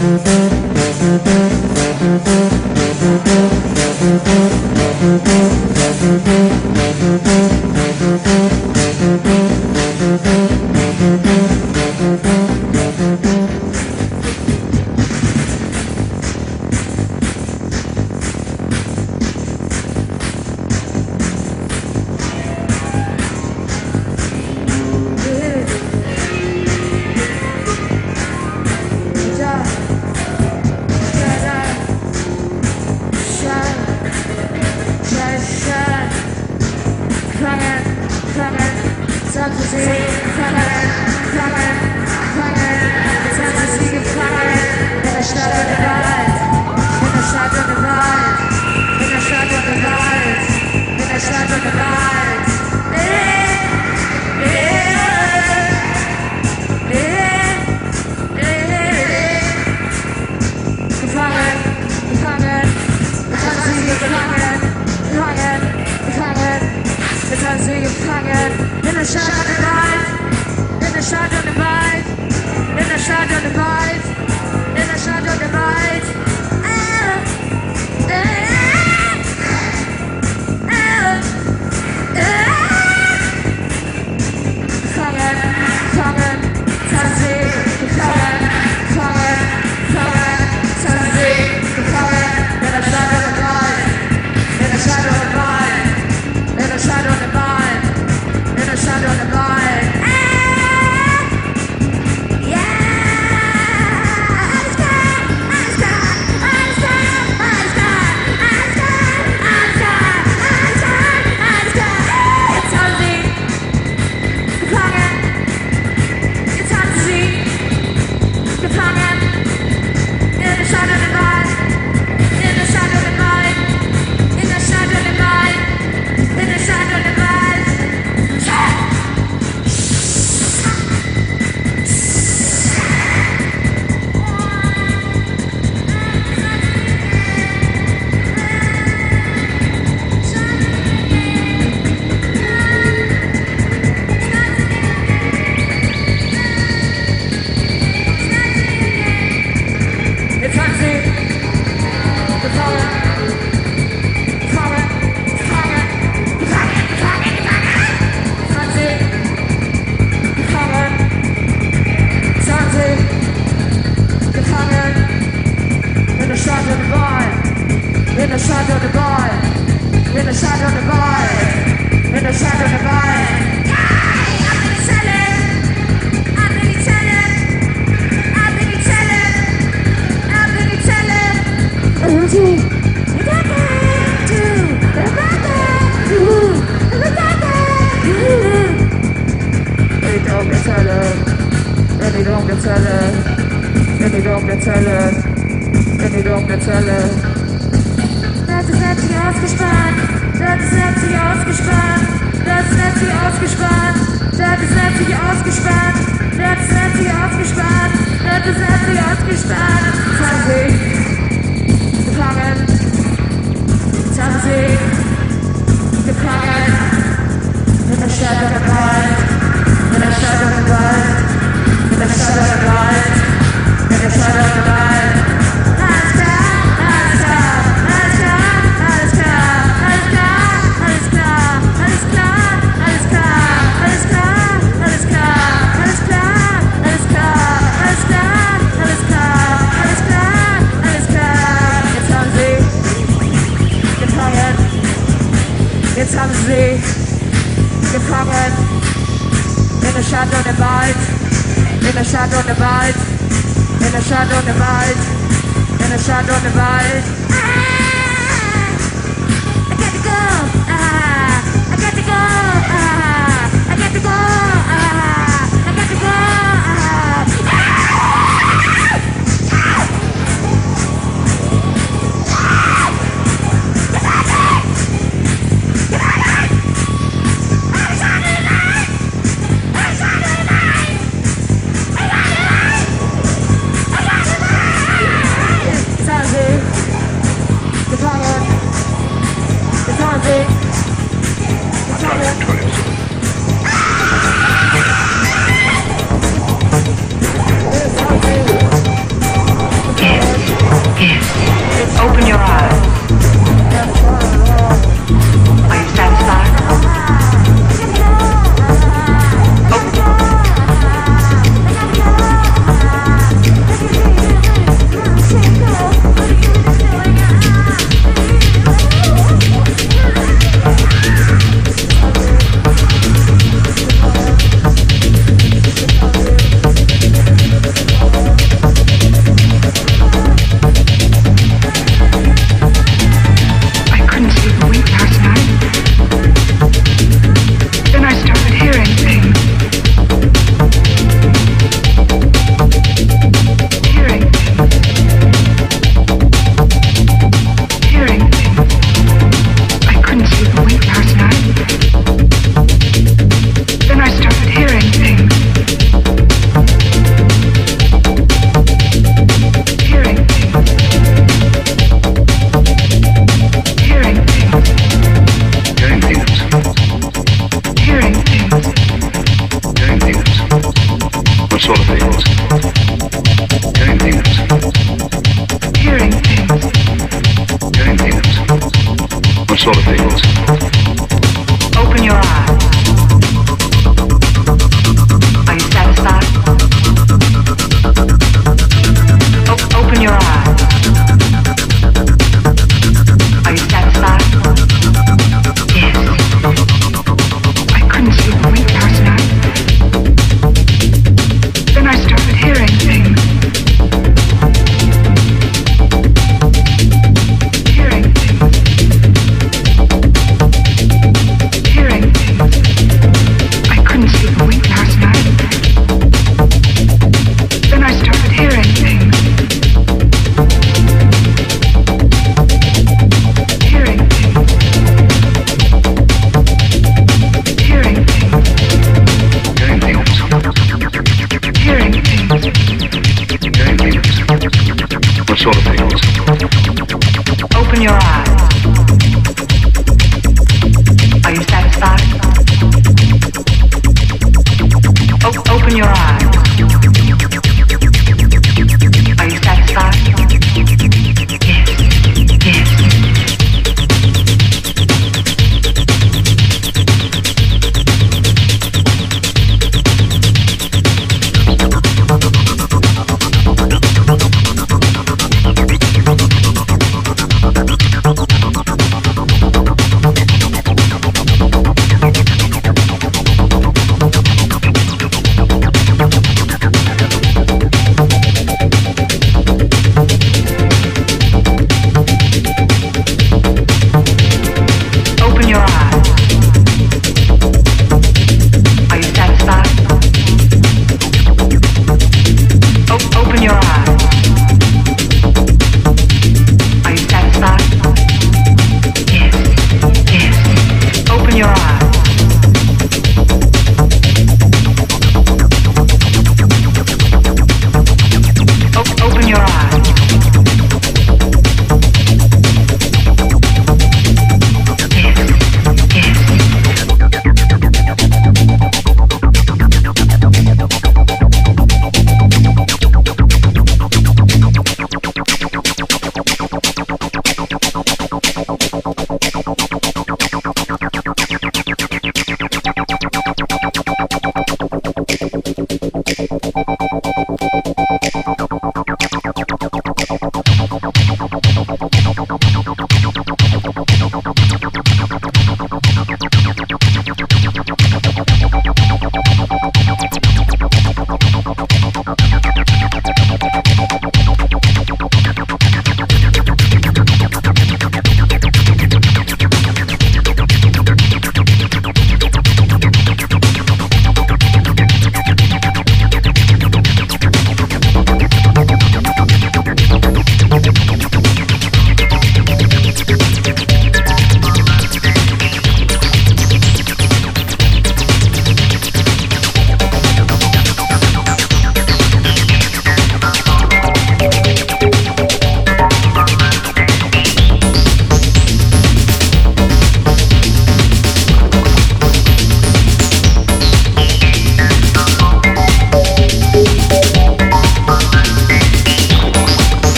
Música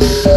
Yeah.